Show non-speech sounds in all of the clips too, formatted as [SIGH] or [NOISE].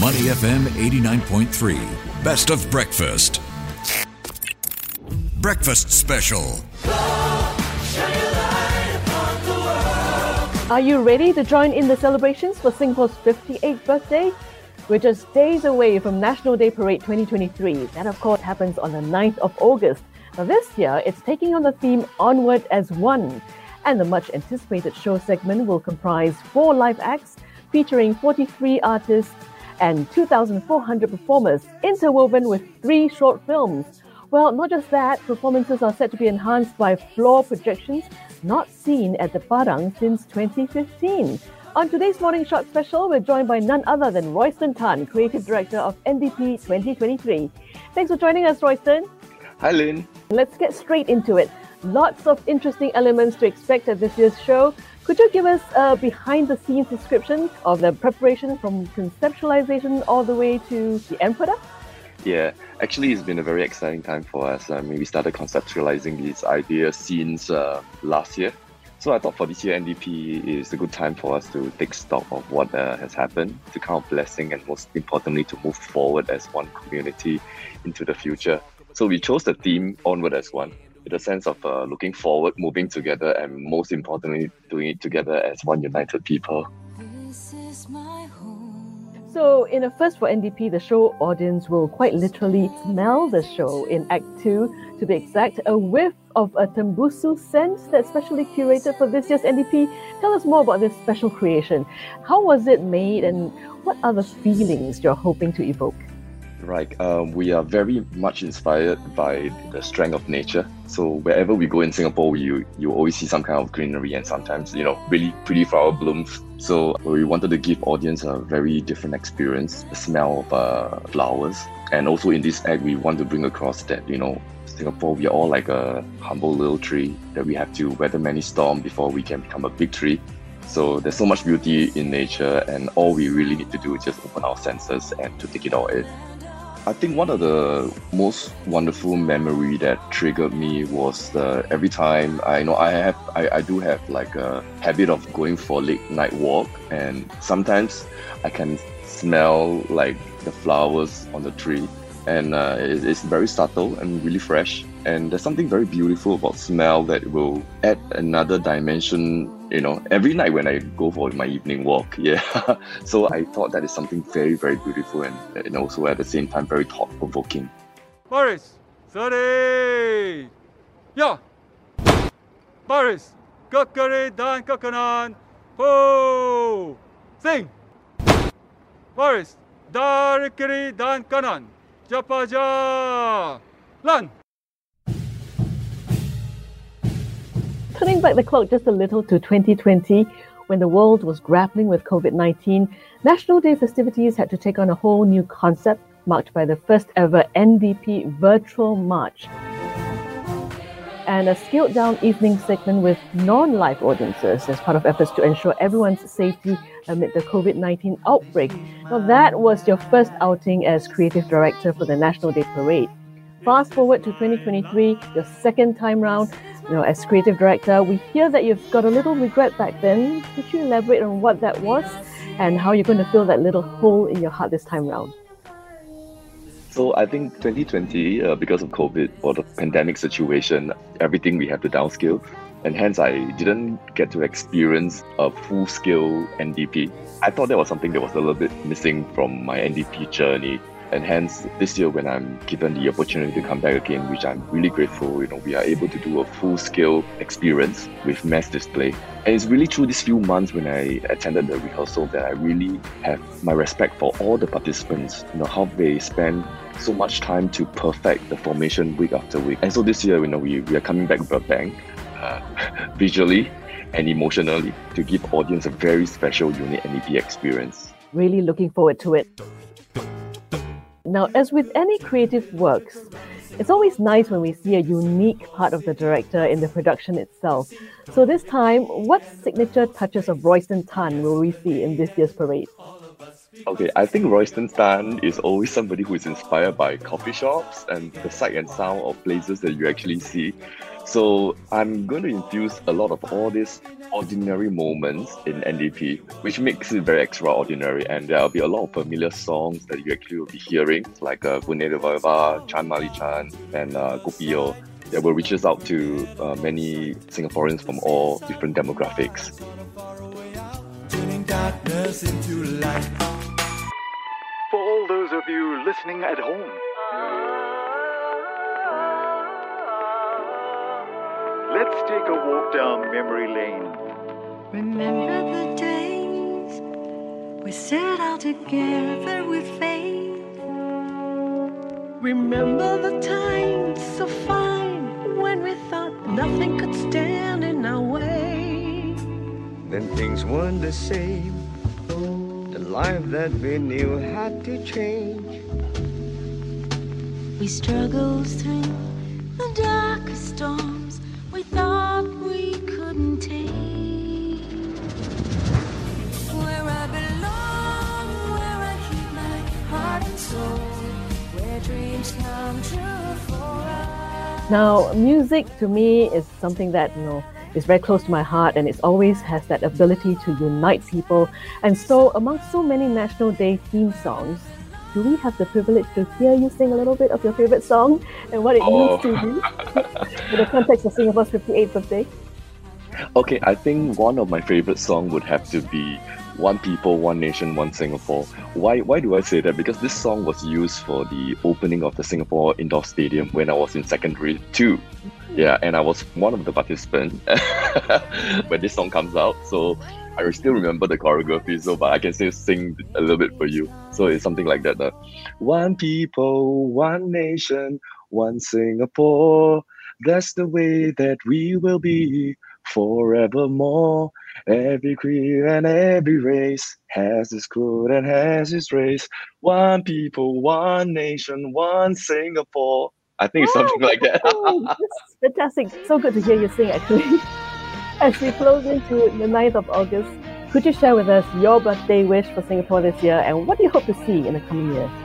Money FM 89.3. Best of breakfast. Breakfast special. Are you ready to join in the celebrations for Singapore's 58th birthday? We're just days away from National Day Parade 2023. That, of course, happens on the 9th of August. Now, this year, it's taking on the theme Onward as One. And the much anticipated show segment will comprise four live acts featuring 43 artists and 2,400 performers, interwoven with three short films. Well, not just that, performances are set to be enhanced by floor projections not seen at the Padang since 2015. On today's Morning Shot special, we're joined by none other than Royston Tan, Creative Director of NDP 2023. Thanks for joining us, Royston. Hi, Lynn. Let's get straight into it. Lots of interesting elements to expect at this year's show. Could you give us a behind the scenes description of the preparation from conceptualization all the way to the end product? Yeah, actually, it's been a very exciting time for us. I mean, we started conceptualizing these ideas since uh, last year. So I thought for this year, NDP is a good time for us to take stock of what uh, has happened, to count blessing, and most importantly, to move forward as one community into the future. So we chose the theme Onward as One, with a sense of uh, looking forward, moving together, and most importantly, doing it together as one united people. So, in a first for NDP, the show audience will quite literally smell the show in Act 2, to be exact, a whiff of a Tembusu scent that's specially curated for this year's NDP. Tell us more about this special creation. How was it made and what are the feelings you're hoping to evoke? Right. Um, we are very much inspired by the strength of nature. So wherever we go in Singapore, you you always see some kind of greenery and sometimes you know really pretty flower blooms. So we wanted to give audience a very different experience, the smell of uh, flowers, and also in this act we want to bring across that you know Singapore we are all like a humble little tree that we have to weather many storms before we can become a big tree. So there's so much beauty in nature, and all we really need to do is just open our senses and to take it all in. I think one of the most wonderful memory that triggered me was uh, every time I know I have I, I do have like a habit of going for late night walk and sometimes I can smell like the flowers on the tree and uh, it, it's very subtle and really fresh. And there's something very beautiful about smell that will add another dimension. You know, every night when I go for my evening walk, [LAUGHS] yeah. so I thought that is something very, very beautiful and, and also at the same time very thought provoking. Boris, 30. Yeah. Boris, kekeri dan kekanan. Ho! Sing. Boris, dari kiri dan kanan. Japaja! Lan! Turning back the clock just a little to 2020, when the world was grappling with COVID 19, National Day festivities had to take on a whole new concept, marked by the first ever NDP virtual march. And a scaled down evening segment with non live audiences as part of efforts to ensure everyone's safety amid the COVID 19 outbreak. Now, that was your first outing as creative director for the National Day Parade. Fast forward to 2023, your second time round, you know, as creative director, we hear that you've got a little regret back then. Could you elaborate on what that was and how you're going to fill that little hole in your heart this time round? So I think 2020, uh, because of COVID or the pandemic situation, everything we had to downscale, and hence I didn't get to experience a full-scale NDP. I thought that was something that was a little bit missing from my NDP journey and hence this year when i'm given the opportunity to come back again which i'm really grateful you know we are able to do a full scale experience with mass display. And it's really through these few months when i attended the rehearsal that i really have my respect for all the participants you know how they spend so much time to perfect the formation week after week. And so this year you know we, we are coming back with a bang uh, [LAUGHS] visually and emotionally to give audience a very special unique NDP experience. Really looking forward to it now, as with any creative works, it's always nice when we see a unique part of the director in the production itself. So this time, what signature touches of Royston Tan will we see in this year's parade? Okay, I think Royston Tan is always somebody who is inspired by coffee shops and the sight and sound of places that you actually see. So I'm going to infuse a lot of all these ordinary moments in NDP, which makes it very extraordinary. And there'll be a lot of familiar songs that you actually will be hearing, like uh, Bune Vava, Chan Mali Chan, and uh, Gopio, that will reach us out to uh, many Singaporeans from all different demographics. For all those of you listening at home, let's take a walk down memory lane. Remember the days we set out together with faith. Remember the times so fine when we thought nothing could stand in our way. Then things weren't the same. The life that we knew had to change. We struggled through the darkest storms Now, music to me is something that, you know, is very close to my heart and it always has that ability to unite people. And so, among so many National Day theme songs, do we have the privilege to hear you sing a little bit of your favorite song and what it Oh. means to you [LAUGHS] in the context of Singapore's 58th birthday? Okay, I think one of my favorite song would have to be One People, One Nation, One Singapore. Why why do I say that? Because this song was used for the opening of the Singapore Indoor Stadium when I was in secondary two. Yeah, and I was one of the participants [LAUGHS] when this song comes out. So I still remember the choreography, so but I can still sing a little bit for you. So it's something like that. uh, one people, one nation, one Singapore. That's the way that we will be forevermore. Every creed and every race has its code and has its race. One people, one nation, one Singapore. I think it's something like that. Oh, fantastic. So good to hear you sing, actually. [LAUGHS] As we close into the 9th of August, could you share with us your birthday wish for Singapore this year and what do you hope to see in the coming years?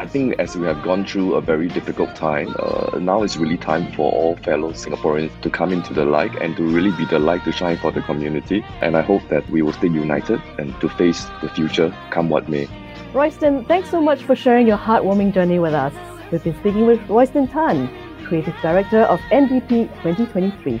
I think as we have gone through a very difficult time, uh, now is really time for all fellow Singaporeans to come into the light and to really be the light to shine for the community. And I hope that we will stay united and to face the future, come what may. Royston, thanks so much for sharing your heartwarming journey with us. We've been speaking with Royston Tan, Creative Director of NDP 2023.